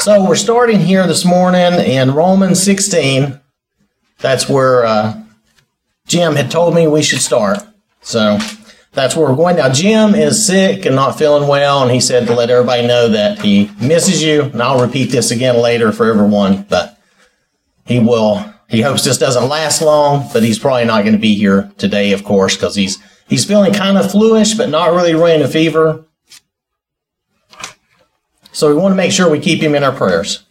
So we're starting here this morning in Romans 16. That's where uh, Jim had told me we should start. So that's where we're going. Now, Jim is sick and not feeling well, and he said to let everybody know that he misses you. And I'll repeat this again later for everyone, but he will. He hopes this doesn't last long, but he's probably not going to be here today, of course, because he's he's feeling kind of fluish, but not really running a fever. So we want to make sure we keep him in our prayers.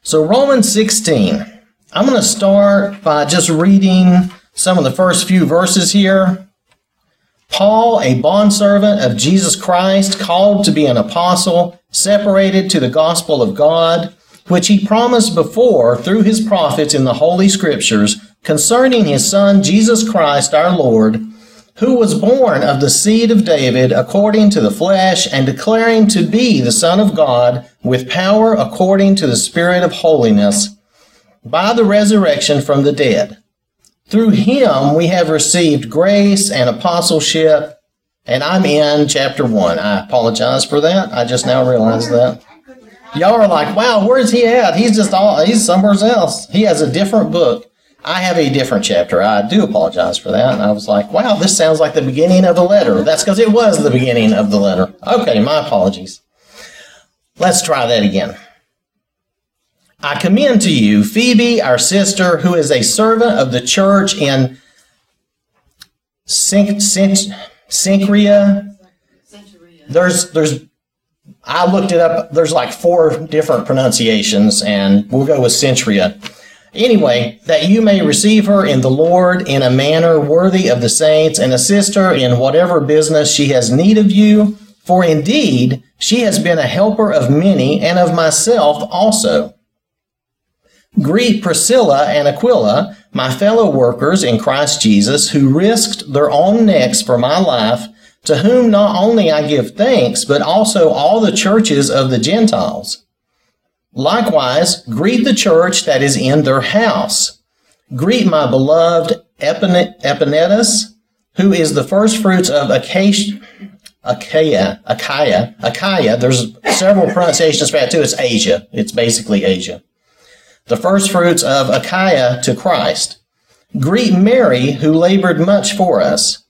So, Romans 16. I'm going to start by just reading some of the first few verses here. Paul, a bondservant of Jesus Christ, called to be an apostle, separated to the gospel of God, which he promised before through his prophets in the Holy Scriptures concerning his Son, Jesus Christ our Lord who was born of the seed of David according to the flesh, and declaring to be the Son of God with power according to the Spirit of holiness, by the resurrection from the dead. Through him we have received grace and apostleship, and I'm in chapter 1. I apologize for that. I just now realized that. Y'all are like, wow, where's he at? He's just all, he's somewhere else. He has a different book. I have a different chapter. I do apologize for that. And I was like, wow, this sounds like the beginning of the letter. That's because it was the beginning of the letter. Okay, my apologies. Let's try that again. I commend to you Phoebe, our sister, who is a servant of the church in Cenchrea. There's, there's, I looked it up. There's like four different pronunciations, and we'll go with Cenchrea Anyway, that you may receive her in the Lord in a manner worthy of the saints and assist her in whatever business she has need of you. For indeed, she has been a helper of many and of myself also. Greet Priscilla and Aquila, my fellow workers in Christ Jesus, who risked their own necks for my life, to whom not only I give thanks, but also all the churches of the Gentiles. Likewise, greet the church that is in their house. Greet my beloved Epaenetus, who is the first fruits of Acacia, Achaia, Achaia, Achaia. There's several pronunciations for that too. It's Asia. It's basically Asia. The first fruits of Achaia to Christ. Greet Mary, who labored much for us.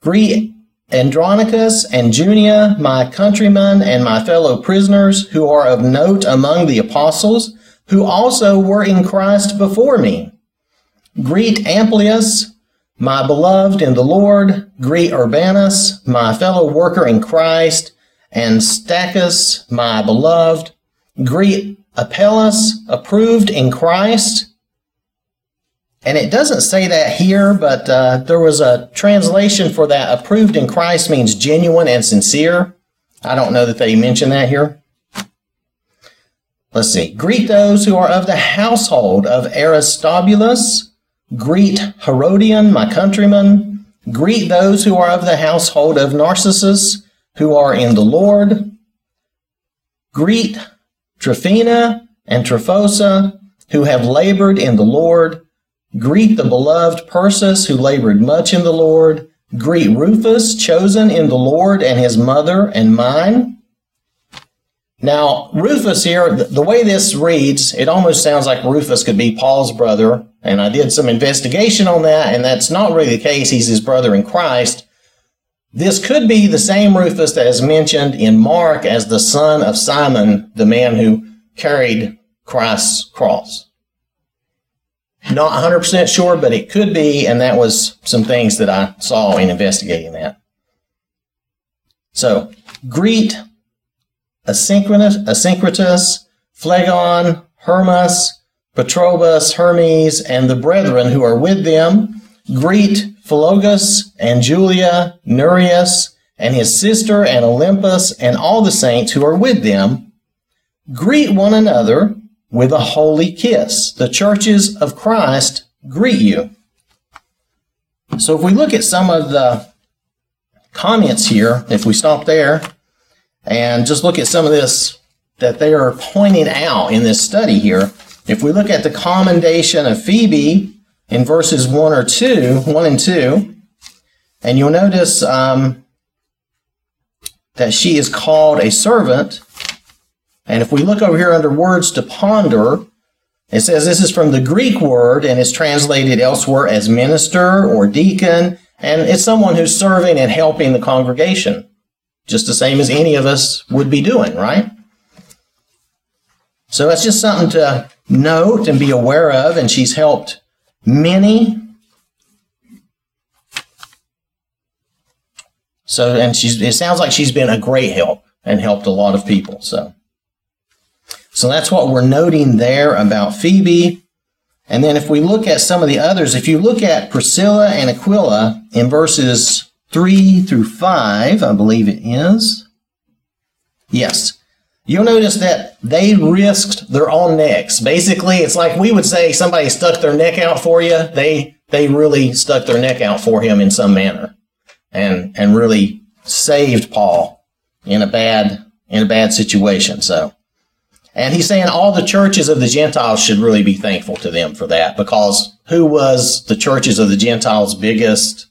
Greet Andronicus and Junia, my countrymen and my fellow prisoners, who are of note among the apostles, who also were in Christ before me. Greet Amplias, my beloved in the Lord. Greet Urbanus, my fellow worker in Christ, and Stachys, my beloved. Greet Apelles, approved in Christ. And it doesn't say that here, but uh, there was a translation for that. Approved in Christ means genuine and sincere. I don't know that they mention that here. Let's see. Greet those who are of the household of Aristobulus. Greet Herodion, my countryman. Greet those who are of the household of Narcissus, who are in the Lord. Greet Tryphena and Tryphosa, who have labored in the Lord. Greet the beloved Persis, who labored much in the Lord. Greet Rufus, chosen in the Lord, and his mother and mine. Now, Rufus here, the way this reads, it almost sounds like Rufus could be Paul's brother. And I did some investigation on that, and that's not really the case. He's his brother in Christ. This could be the same Rufus that is mentioned in Mark as the son of Simon, the man who carried Christ's cross. Not 100% sure, but it could be, and that was some things that I saw in investigating that. So, greet Asynchronous, Asyncritus, Phlegon, Hermas, Petrobus, Hermes, and the brethren who are with them. Greet Philologus and Julia, Nereus, and his sister, and Olympas, and all the saints who are with them. Greet one another with a holy kiss. The churches of Christ greet you. So if we look at some of the comments here, if we stop there and just look at some of this that they are pointing out in this study here, if we look at the commendation of Phoebe in verses 1 or 2, 1 and 2, and you'll notice um, that she is called a servant And if we look over here under words to ponder, it says this is from the Greek word and is translated elsewhere as minister or deacon. And it's someone who's serving and helping the congregation, just the same as any of us would be doing, right? So that's just something to note and be aware of. And she's helped many. So, and she's, it sounds like she's been a great help and helped a lot of people. So, so that's what we're noting there about Phoebe. And then if we look at some of the others, if you look at Priscilla and Aquila in verses 3 through 5, I believe it is. Yes. You'll notice that they risked their own necks. Basically, it's like we would say somebody stuck their neck out for you. They they really stuck their neck out for him in some manner and and really saved Paul in a bad in a bad situation. So and he's saying all the churches of the Gentiles should really be thankful to them for that because who was the churches of the Gentiles' biggest,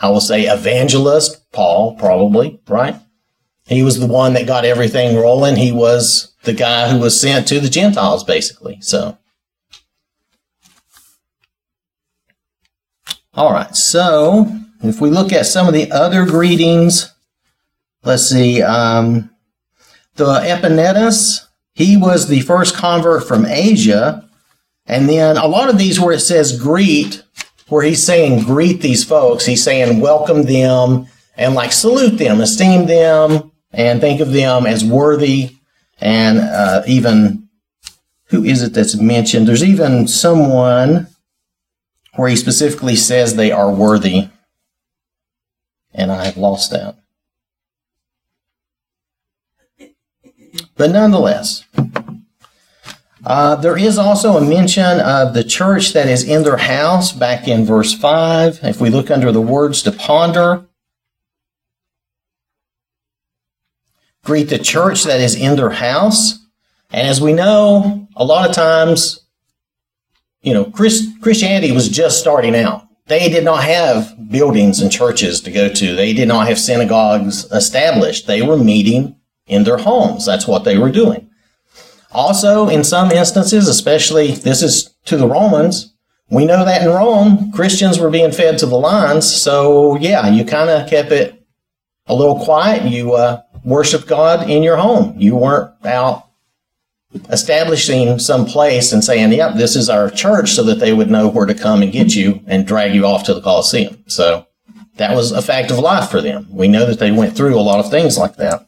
I will say, evangelist? Paul, probably, right? He was the one that got everything rolling. He was the guy who was sent to the Gentiles, basically. So, all right. So, if we look at some of the other greetings, let's see. Um, the Epaenetus, he was the first convert from Asia. And then a lot of these where it says greet, where he's saying greet these folks, he's saying welcome them and like salute them, esteem them, and think of them as worthy. And uh, even, who is it that's mentioned? There's even someone where he specifically says they are worthy. And I have lost that. But nonetheless, uh, there is also a mention of the church that is in their house back in verse 5. If we look under the words to ponder, greet the church that is in their house. And as we know, a lot of times, you know, Chris, Christianity was just starting out. They did not have buildings and churches to go to. They did not have synagogues established. They were meeting in their homes. That's what they were doing. Also, in some instances, especially this is to the Romans, we know that in Rome, Christians were being fed to the lions. So, yeah, you kind of kept it a little quiet. You uh, God in your home. You weren't out establishing some place and saying, yep, this is our church so that they would know where to come and get you and drag you off to the Colosseum. So that was a fact of life for them. We know that they went through a lot of things like that.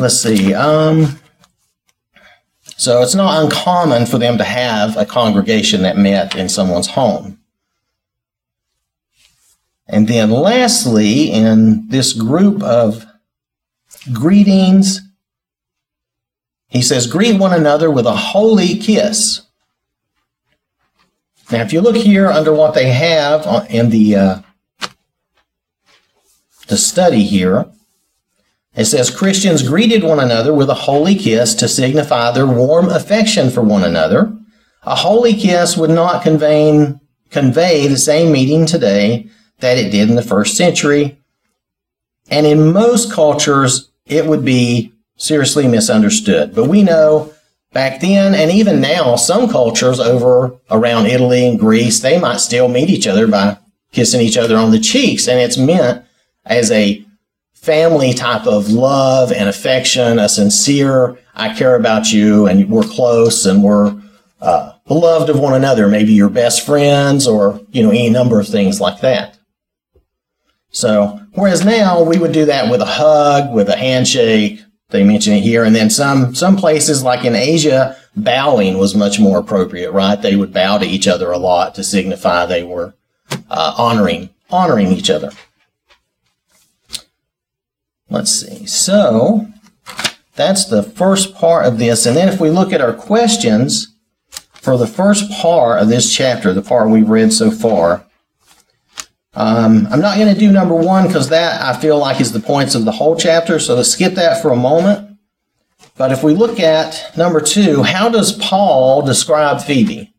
Let's see. Um, so it's not uncommon for them to have a congregation that met in someone's home. And then lastly, in this group of greetings, he says, greet one another with a holy kiss. Now, if you look here under what they have in the, uh, the study here, it says Christians greeted one another with a holy kiss to signify their warm affection for one another. A holy kiss would not convey, convey the same meaning today that it did in the first century. And in most cultures, it would be seriously misunderstood. But we know back then, and even now, some cultures over around Italy and Greece, they might still meet each other by kissing each other on the cheeks. And it's meant as a family type of love and affection, a sincere, I care about you and we're close and we're uh, beloved of one another, maybe your best friends or, you know, any number of things like that. So, whereas now we would do that with a hug, with a handshake, they mention it here, and then some, some places like in Asia, bowing was much more appropriate, right? They would bow to each other a lot to signify they were uh, honoring, honoring each other. Let's see. So that's the first part of this. And then if we look at our questions for the first part of this chapter, the part we've read so far, um, I'm not going to do number one because that I feel like is the points of the whole chapter. So let's skip that for a moment. But if we look at number two, how does Paul describe Phoebe?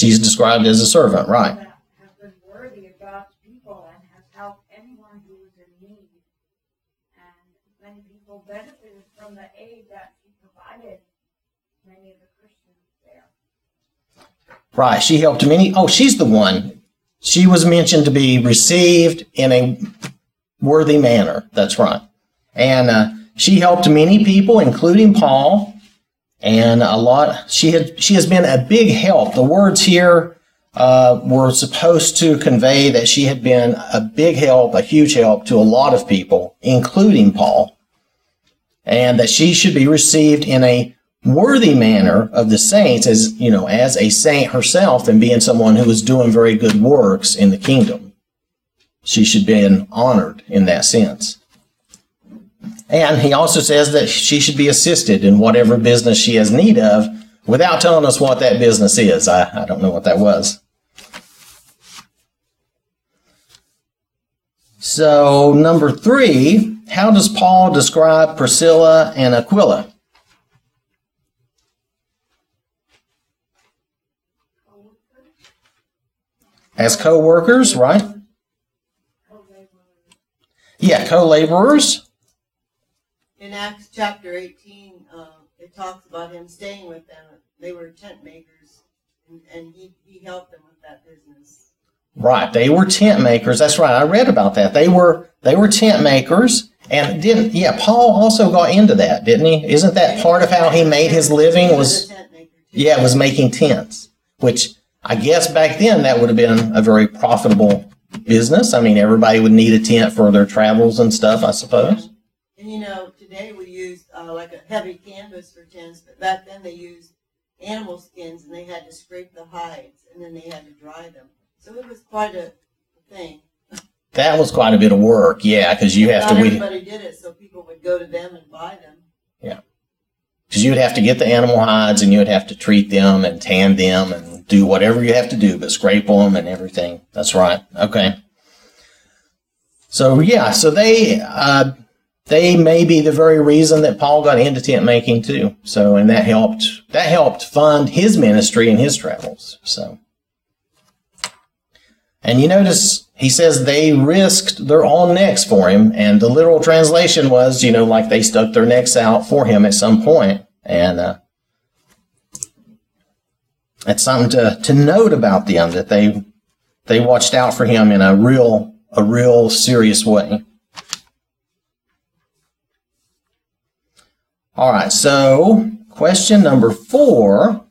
She's described as a servant, right? that has been worthy of God's people and has helped anyone who was in need. And many people benefited from the aid that she provided many of the Christians there. Right. She helped many. Oh, she's the one. She was mentioned to be received in a worthy manner. That's right. And uh, she helped many people, including Paul, and a lot. She had she has been a big help. The words here uh, were supposed to convey that she had been a big help, a huge help to a lot of people, including Paul, and that she should be received in a worthy manner of the saints as you know as a saint herself and being someone who was doing very good works in the kingdom she should be honored in that sense and he also says that she should be assisted in whatever business she has need of without telling us what that business is i, I don't know what that was so number three how does paul describe priscilla and aquila as co-workers, right? Yeah, co-laborers. In Acts chapter 18, uh, it talks about him staying with them. They were tent makers, and, and he, he helped them with that business. Right, they were tent makers. That's right. I read about that. They were they were tent makers, and didn't yeah? Paul also got into that, didn't he? Isn't that part of how he made his living? Was a tent maker too. yeah, was making tents, which I guess back then that would have been a very profitable business. I mean, everybody would need a tent for their travels and stuff, I suppose. And you know, today we use uh, like a heavy canvas for tents, but back then they used animal skins and they had to scrape the hides and then they had to dry them. So it was quite a thing. That was quite a bit of work, yeah, because you have Not to we everybody did it, so people would go to them and buy them. Yeah, because you would have to get the animal hides and you would have to treat them and tan them and do whatever you have to do, but scrape them and everything. That's right. Okay. So yeah, so they uh, they may be the very reason that Paul got into tent making too. So and that helped that helped fund his ministry and his travels. So and you notice he says they risked their own necks for him, and the literal translation was, you know, like they stuck their necks out for him at some point, and uh, that's something to to note about them that they they watched out for him in a real a real serious way. All right, so question number four.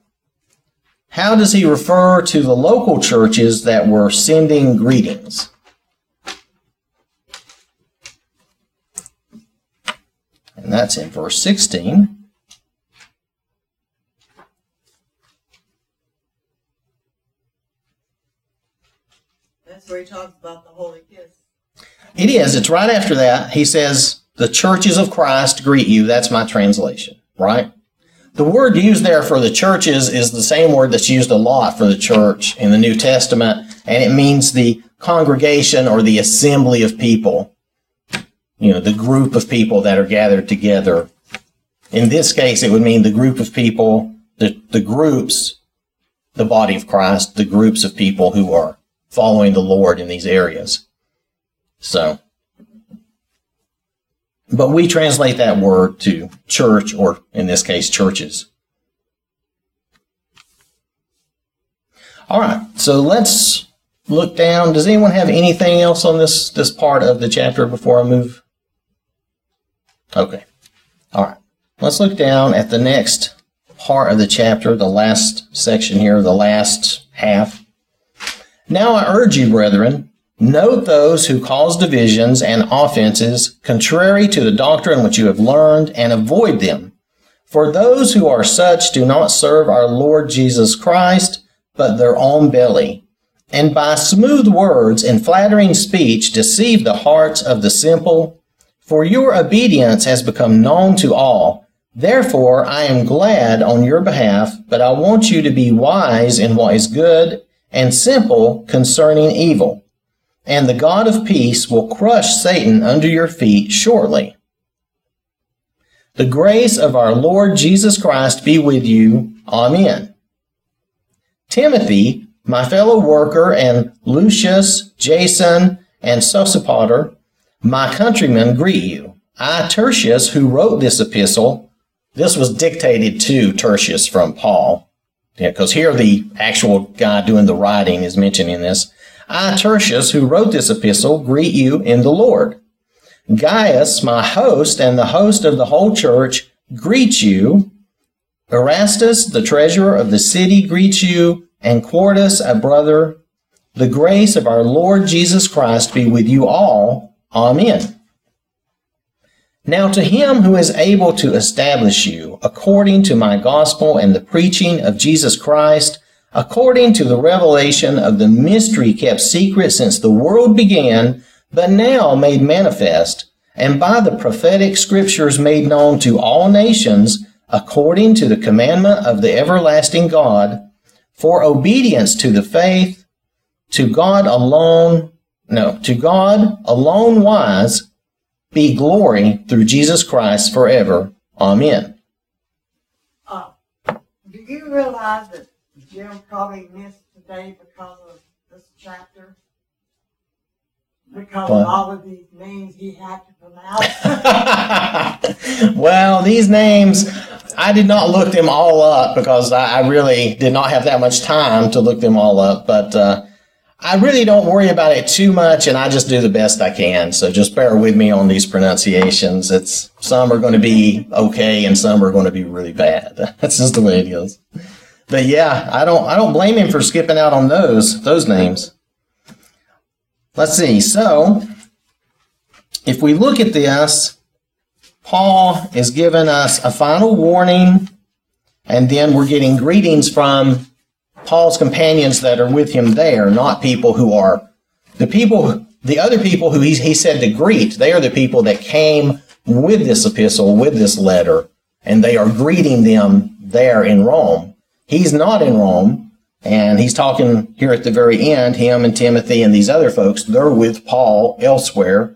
How does he refer to the local churches that were sending greetings? And that's in verse 16. That's where he talks about the holy kiss. It is. It's right after that. He says, The churches of Christ greet you. That's my translation, right? The word used there for the churches is the same word that's used a lot for the church in the New Testament, and it means the congregation or the assembly of people. You know, the group of people that are gathered together. In this case, it would mean the group of people, the, the groups, the body of Christ, the groups of people who are following the Lord in these areas. So, but we translate that word to church, or in this case, churches. All right, so let's look down. Does anyone have anything else on this this part of the chapter before I move? Okay. All right. Let's look down at the next part of the chapter, the last section here, the last half. Now I urge you, brethren, note those who cause divisions and offenses contrary to the doctrine which you have learned, and avoid them. For those who are such do not serve our Lord Jesus Christ, but their own belly, and by smooth words and flattering speech deceive the hearts of the simple. For your obedience has become known to all. Therefore, I am glad on your behalf, but I want you to be wise in what is good and simple concerning evil. And the God of peace will crush Satan under your feet shortly. The grace of our Lord Jesus Christ be with you. Amen. Timothy, my fellow worker, and Lucius, Jason, and Sosipater, my countrymen, greet you. I, Tertius, who wrote this epistle, this was dictated to Tertius from Paul, because here the actual guy doing the writing is mentioning this. I, Tertius, who wrote this epistle, greet you in the Lord. Gaius, my host, and the host of the whole church, greet you. Erastus, the treasurer of the city, greets you, and Quartus, a brother. The grace of our Lord Jesus Christ be with you all. Amen. Now to him who is able to establish you, according to my gospel and the preaching of Jesus Christ, according to the revelation of the mystery kept secret since the world began, but now made manifest, and by the prophetic scriptures made known to all nations, according to the commandment of the everlasting God, for obedience to the faith, to God alone, no, to God alone wise, be glory through Jesus Christ forever. Amen. Uh, do you realize that Jim probably missed today because of this chapter? Because What? of all of these names he had to pronounce? well, these names, I did not look them all up because I, I really did not have that much time to look them all up. But uh, I really don't worry about it too much, and I just do the best I can. So just bear with me on these pronunciations. It's some are going to be okay, and some are going to be really bad. That's just the way it is. But yeah, I don't I don't blame him for skipping out on those those names. Let's see. So if we look at this, Paul is giving us a final warning, and then we're getting greetings from Paul's companions that are with him there, not people who are the people, the other people who he, he said to greet. They are the people that came with this epistle, with this letter, and they are greeting them there in Rome. He's not in Rome, and he's talking here at the very end, him and Timothy and these other folks, they're with Paul elsewhere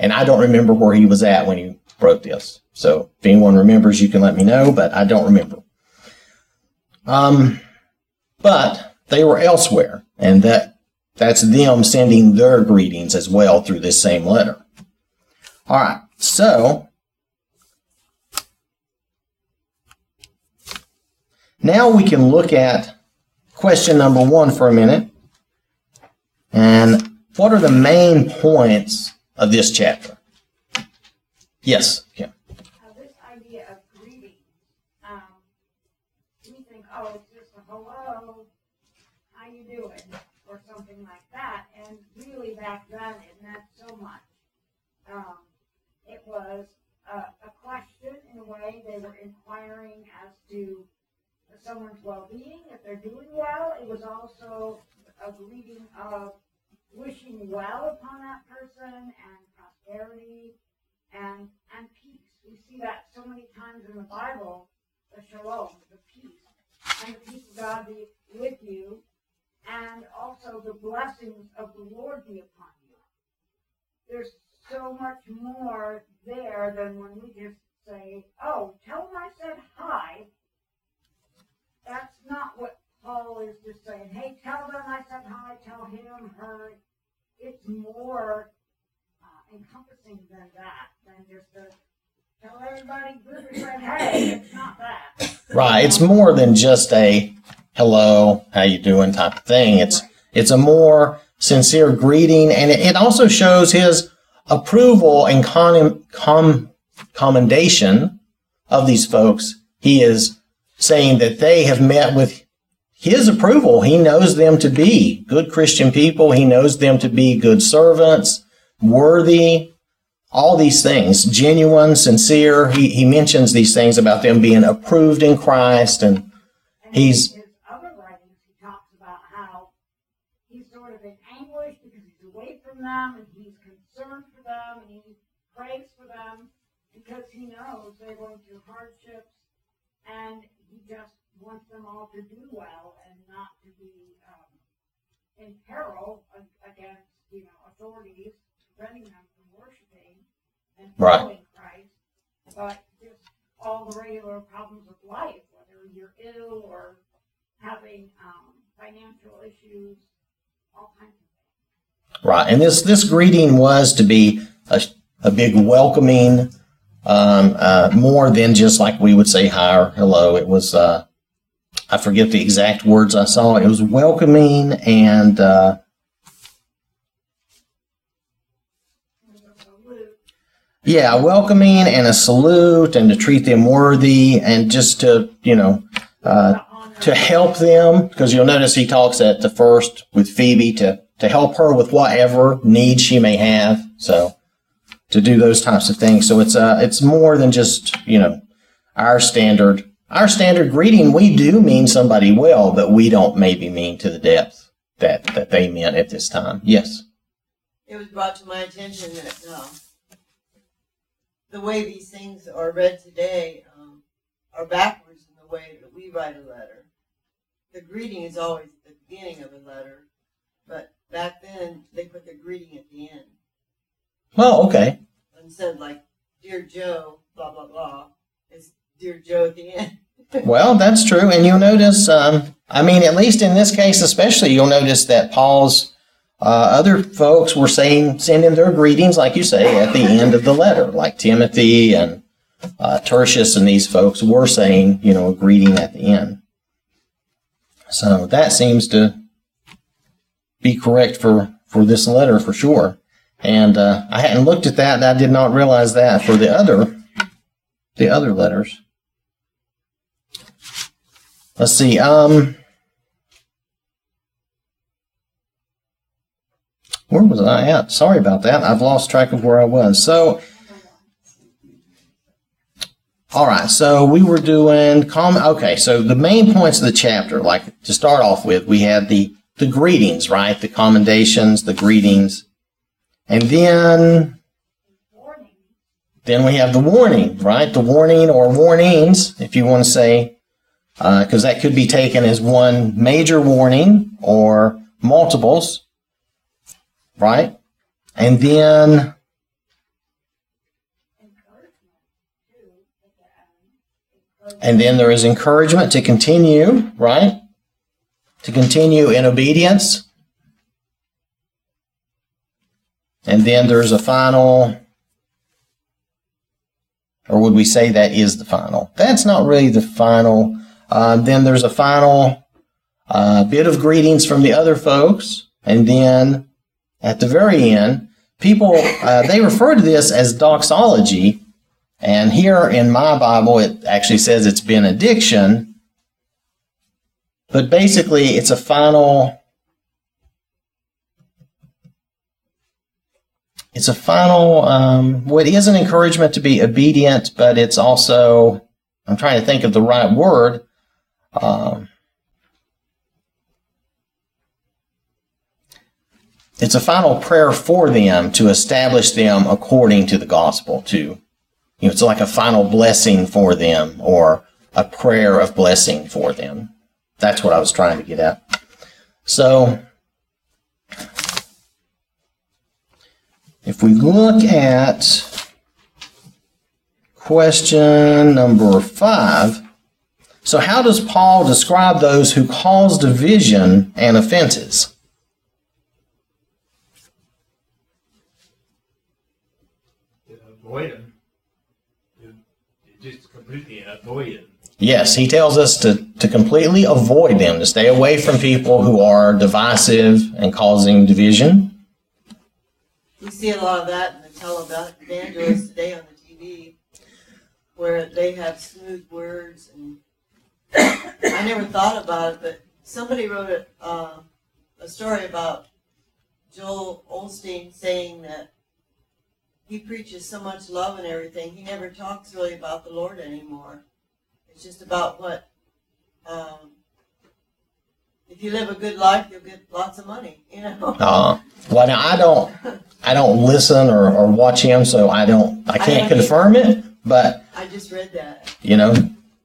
and I don't remember where he was at when he wrote this. So if anyone remembers, you can let me know, but I don't remember. Um, but they were elsewhere, and that that's them sending their greetings as well through this same letter. All right, so now we can look at question number one for a minute. And what are the main points of this chapter? Yes, Kim. Uh, this idea of greeting, um, think, oh, it's just a hello, how you doing, or something like that, and really back then it meant so much. Um, it was a, a question in a way, they were inquiring as to someone's well-being, if they're doing well. It was also a greeting of wishing well upon that person and prosperity and and peace. We see that so many times in the Bible, the shalom, the peace, and the peace of God be with you, and also the blessings of the Lord be upon you. There's so much more there than when we just say, "Oh, tell them I said hi." That's not what Paul is just saying. Hey, tell them I said hi. Tell him, her. It's more uh, encompassing than that, than just a tell everybody said hey. It's not that. Right. It's more than just a hello, how you doing type of thing. It's it's a more sincere greeting, and it, it also shows his approval and con, com, commendation of these folks. He is saying that they have met with his approval. He knows them to be good Christian people. He knows them to be good servants, worthy, all these things, genuine, sincere. He, he mentions these things about them being approved in Christ. And He's- other writings, he talks about how he's sort of in anguish because he's away from them and he's concerned for them and he prays for them because he knows they're hardships and he just wants them all to do well and not to be um, in peril against, you know, authorities preventing them from worshiping and Right. following Christ, but just all the regular problems of life, whether you're ill or having, um, financial issues, all kinds of Right. And this, this greeting was to be a, a big welcoming, um, uh, more than just like we would say hi or hello. It was, uh, I forget the exact words I saw. It was welcoming and, uh, yeah, welcoming and a salute and to treat them worthy and just to, you know, uh, to help them because you'll notice he talks at the first with Phoebe to to help her with whatever needs she may have. So to do those types of things. So it's uh it's more than just you know our standard our standard greeting. We do mean somebody well, but we don't maybe mean to the depth that that they meant at this time. Yes. It was brought to my attention that, um, the way these things are read today, um, are backwards in the way that we write a letter. The greeting is always at the beginning of a letter, but back then, they put the greeting at the end. Well, okay. And said like, Dear Joe, blah, blah, blah, it's Dear Joe at the end. Well, that's true, and you'll notice. Um, I mean, at least in this case, especially, you'll notice that Paul's uh, other folks were saying, sending their greetings, like you say, at the end of the letter, like Timothy and uh, Tertius, and these folks were saying, you know, a greeting at the end. So that seems to be correct for for this letter for sure. And uh, I hadn't looked at that, and I did not realize that for the other the other letters. Let's see. Um, where was I at? Sorry about that. I've lost track of where I was. So, all right. So we were doing comment. Okay. So the main points of the chapter, like to start off with, we had the the greetings, right? The commendations, the greetings, and then then we have the warning, right? The warning or warnings, if you want to say, uh, because that could be taken as one major warning or multiples, right? And then, and then there is encouragement to continue, right? To continue in obedience. And then there's a final, or would we say that is the final? That's not really the final. Uh, then there's a final uh, bit of greetings from the other folks. And then at the very end, people, uh, they refer to this as doxology. And here in my Bible, it actually says it's benediction. But basically, it's a final. It's a final. Um, it is an encouragement to be obedient, but it's also. I'm trying to think of the right word. Um, it's a final prayer for them to establish them according to the gospel. To, you know, it's like a final blessing for them or a prayer of blessing for them. That's what I was trying to get at. So, if we look at question number five, so how does Paul describe those who cause division and offenses? avoid them. Just completely avoid them. Yes, he tells us to, to completely avoid them, to stay away from people who are divisive and causing division. We see a lot of that in the televangelists today on the TV, where they have smooth words, and I never thought about it, but somebody wrote a, uh, a story about Joel Osteen saying that he preaches so much love and everything, he never talks really about the Lord anymore. It's just about what, um, if you live a good life, you'll get lots of money, you know? Uh, well, now I don't, I don't listen or, or watch him, so I don't, I can't don't confirm it. But I just read that. you know,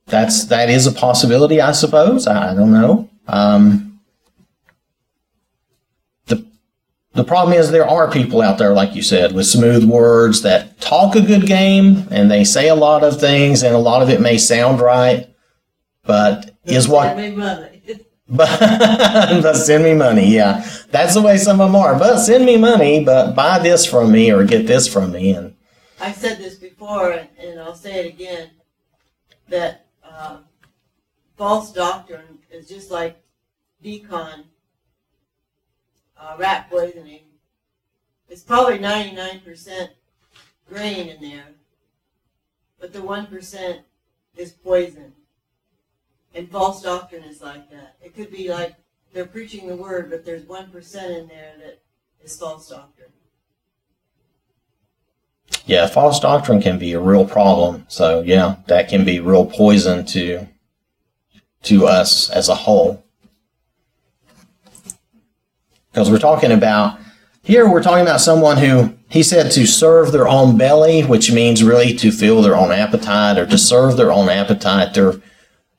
that's that is a possibility, I suppose. I, I don't know. Um, the the problem is there are people out there, like you said, with smooth words that talk a good game and they say a lot of things, and a lot of it may sound right, but is what. But, but send me money. Yeah. That's the way some of them are. But send me money, but buy this from me or get this from me. And I said this before, and, I'll say it again, that uh, false doctrine is just like d-CON, uh, rat poisoning. It's probably 99% grain in there, but the 1% is poison. And false doctrine is like that. It could be like they're preaching the word, but there's 1% in there that is false doctrine. yeah, false doctrine can be a real problem. So yeah, that can be real poison to, to us as a whole. Because we're talking about, here we're talking about someone who, he said to serve their own belly, which means really to fill their own appetite or to serve their own appetite. They're,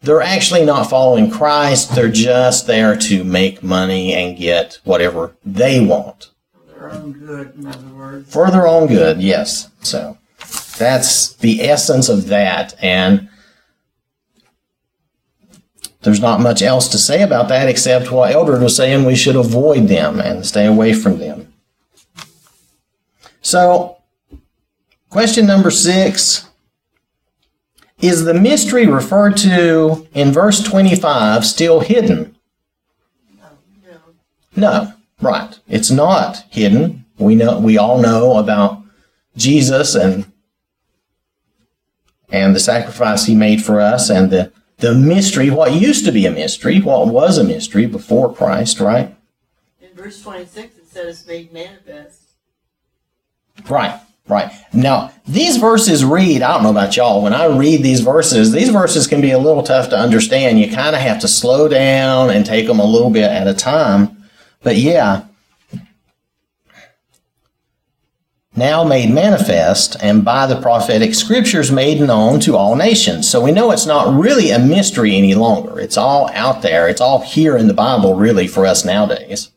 they're actually not following Christ. They're just there to make money and get whatever they want. For their own good, in other words. For their own good, yes. So that's the essence of that. And there's not much else to say about that except what Eldred was saying we should avoid them and stay away from them. So, question number six Is the mystery referred to in verse 25 still hidden? No. No, right. It's not hidden. We know we all know about Jesus and and the sacrifice he made for us and the the mystery, what used to be a mystery, what was a mystery before Christ, right? In verse 26, it says made manifest. Right, right. Now, these verses read, I don't know about y'all, when I read these verses, these verses can be a little tough to understand. You kind of have to slow down and take them a little bit at a time. But yeah, now made manifest and by the prophetic scriptures made known to all nations. So we know it's not really a mystery any longer. It's all out there. It's all here in the Bible, really, for us nowadays.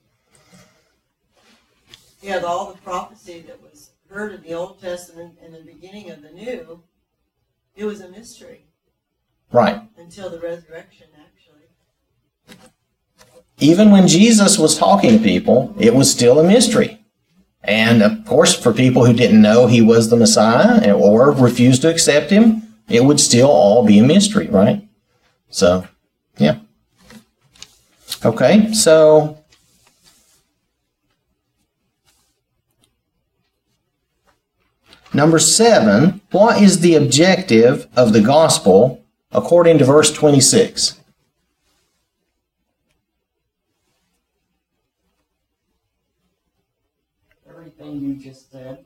Yeah, all the prophecy that was heard of the Old Testament and the beginning of the New, it was a mystery Right. until the resurrection, actually. even when Jesus was talking to people, it was still a mystery. And of course, for people who didn't know he was the Messiah or refused to accept him, it would still all be a mystery, right? So, yeah. Okay, so number seven, what is the objective of the gospel according to verse 26? Everything you just said.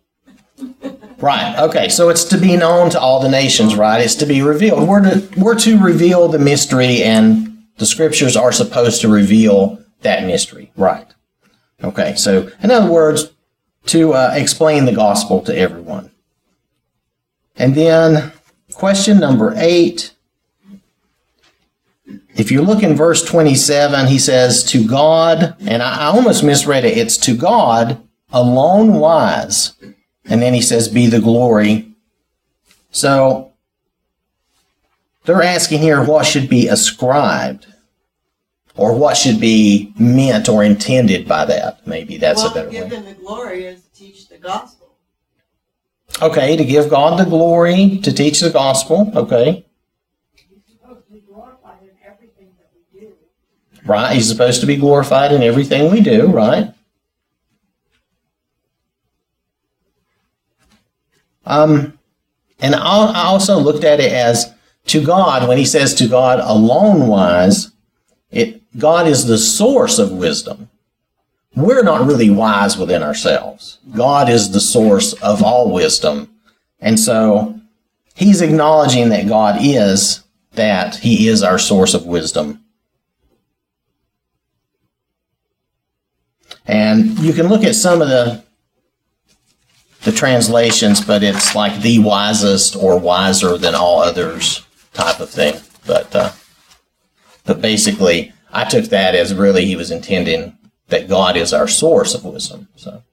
Right. Okay. So it's to be known to all the nations, right? It's to be revealed. We're to we're to reveal the mystery, and the scriptures are supposed to reveal that mystery, right? Okay. So in other words, to uh, explain the gospel to everyone. And then question number eight. If you look in verse 27, he says, To God, and I I almost misread it, it's to God alone wise. And then he says, Be the glory. So they're asking here what should be ascribed or what should be meant or intended by that. Maybe that's well, a better to give way. him the glory is to teach the gospel. Okay, to give God the glory, to teach the gospel. Okay, right. He's supposed to be glorified in everything we do, right? Um, and I also looked at it as to God, when he says to God alone wise, it, God is the source of wisdom. We're not really wise within ourselves. God is the source of all wisdom. And so he's acknowledging that God is that he is our source of wisdom. And you can look at some of the the translations, but it's like the wisest or wiser than all others type of thing. But uh, but basically, I took that as really he was intending that God is our source of wisdom. So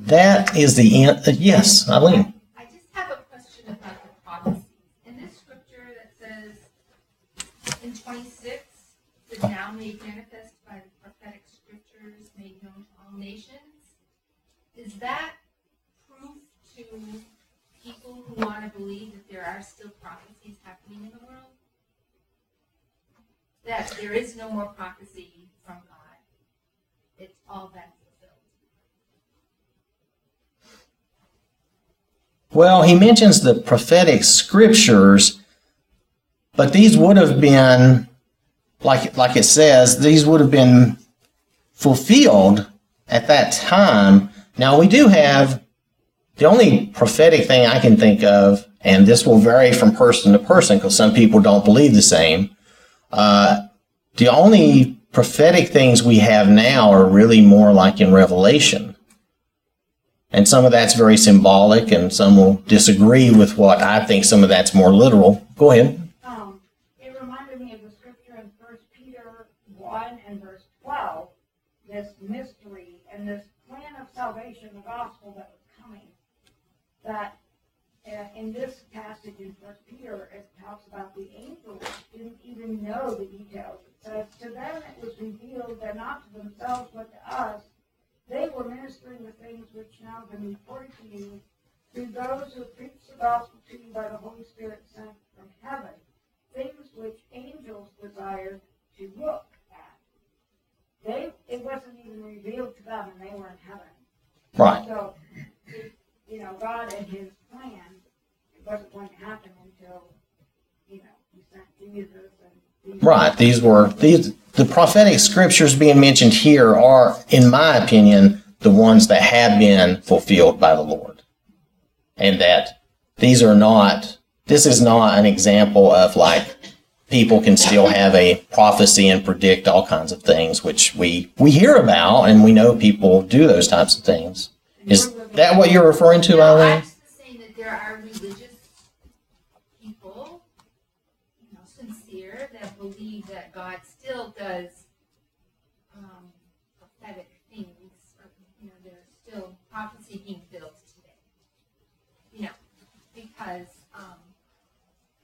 that is the end. Uh, yes, Eileen. I just have a question about the prophecies. In this scripture that says, in twenty-six, is now made manifest by the prophetic scriptures made known to all nations. Is that proof to people who want to believe that there are still prophecies happening in the world? That there is no more prophecy from God. It's all been fulfilled. Well, he mentions the prophetic scriptures, but these would have been, like, like it says, these would have been fulfilled at that time. Now, we do have the only prophetic thing I can think of, and this will vary from person to person because some people don't believe the same. Uh, the only prophetic things we have now are really more like in Revelation. And some of that's very symbolic, and some will disagree with what I think some of that's more literal. Go ahead. Um, it reminded me of the scripture in First Peter one and verse twelve, this mystery and this plan of salvation, the gospel that was coming. That, uh, in this passage in First Peter, it talks about the angels didn't even know the details. It says, to them it was revealed that not to themselves but to us, they were ministering the things which now have been reported to you through those who preach the gospel to you by the Holy Spirit sent from heaven, things which angels desired to look at. They, it wasn't even revealed to them, and they were in heaven. Right. So, you know, God and His plan, it wasn't going to happen until, you know, He sent Jesus and. these- Right. These were these the prophetic scriptures being mentioned here are, in my opinion, the ones that have been fulfilled by the Lord. And that these are not this is not an example of like people can still have a prophecy and predict all kinds of things, which we we hear about and we know people do those types of things. Is that what you're referring to, Eileen? I'm just saying that there are religious people, you know, sincere, that believe that God still does um, prophetic things, or, you know, there's still prophecy being filled today. You know, because um,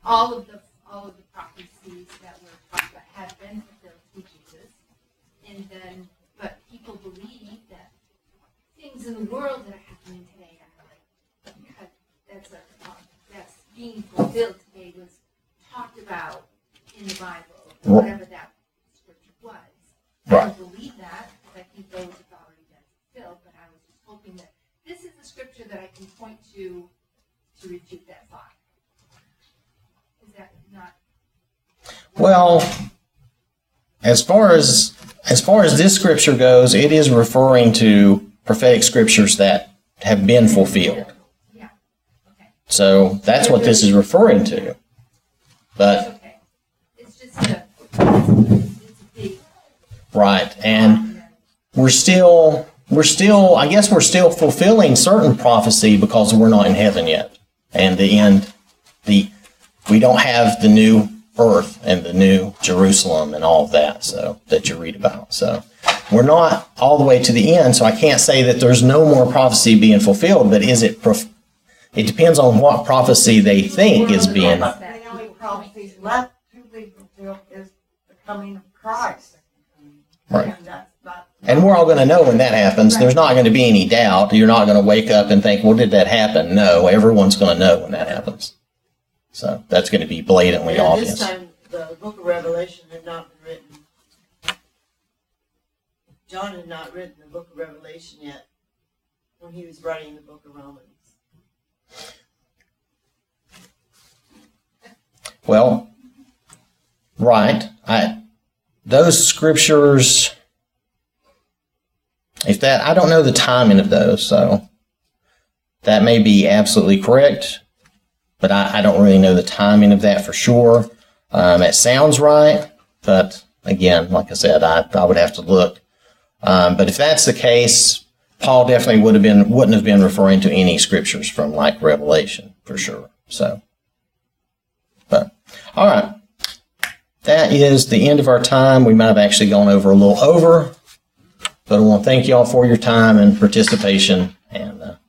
all of the all of the prophecies that were talked about have been fulfilled through Jesus, and then but people believe that things in the world that are happening today are like God, that's a um, that's being fulfilled today was talked about in the Bible, whatever that. I Right. don't believe that because I think those have already been fulfilled. But I was just hoping that this is the scripture that I can point to to refute that thought. Is that not? Well, as far as as far as this scripture goes, it is referring to prophetic scriptures that have been fulfilled. Yeah. Okay. So that's what this is referring to. But okay. It's just a it's a big right, and we're still we're still I guess we're still fulfilling certain prophecy because we're not in heaven yet. And the end the we don't have the new earth and the new Jerusalem and all of that so that you read about. So we're not all the way to the end, so I can't say that there's no more prophecy being fulfilled, but is it prof- it depends on what prophecy they think is being The only prophecies left to be fulfilled is the coming of Christ. Right. And that's not. And we're all going to know when that happens. There's not going to be any doubt. You're not going to wake up and think, well, did that happen? No, everyone's going to know when that happens. So that's going to be blatantly And obvious. this time, the book of Revelation had not been written. John had not written the book of Revelation yet when he was writing the book of Romans. Well, right. I those scriptures if that I don't know the timing of those, so that may be absolutely correct, but I, I don't really know the timing of that for sure. Um, it sounds right, but again, like I said, I, I would have to look. Um, but if that's the case, Paul definitely would have been wouldn't have been referring to any scriptures from like Revelation for sure. So, but all right, that is the end of our time. We might have actually gone over a little over, but I want to thank you all for your time and participation, and uh,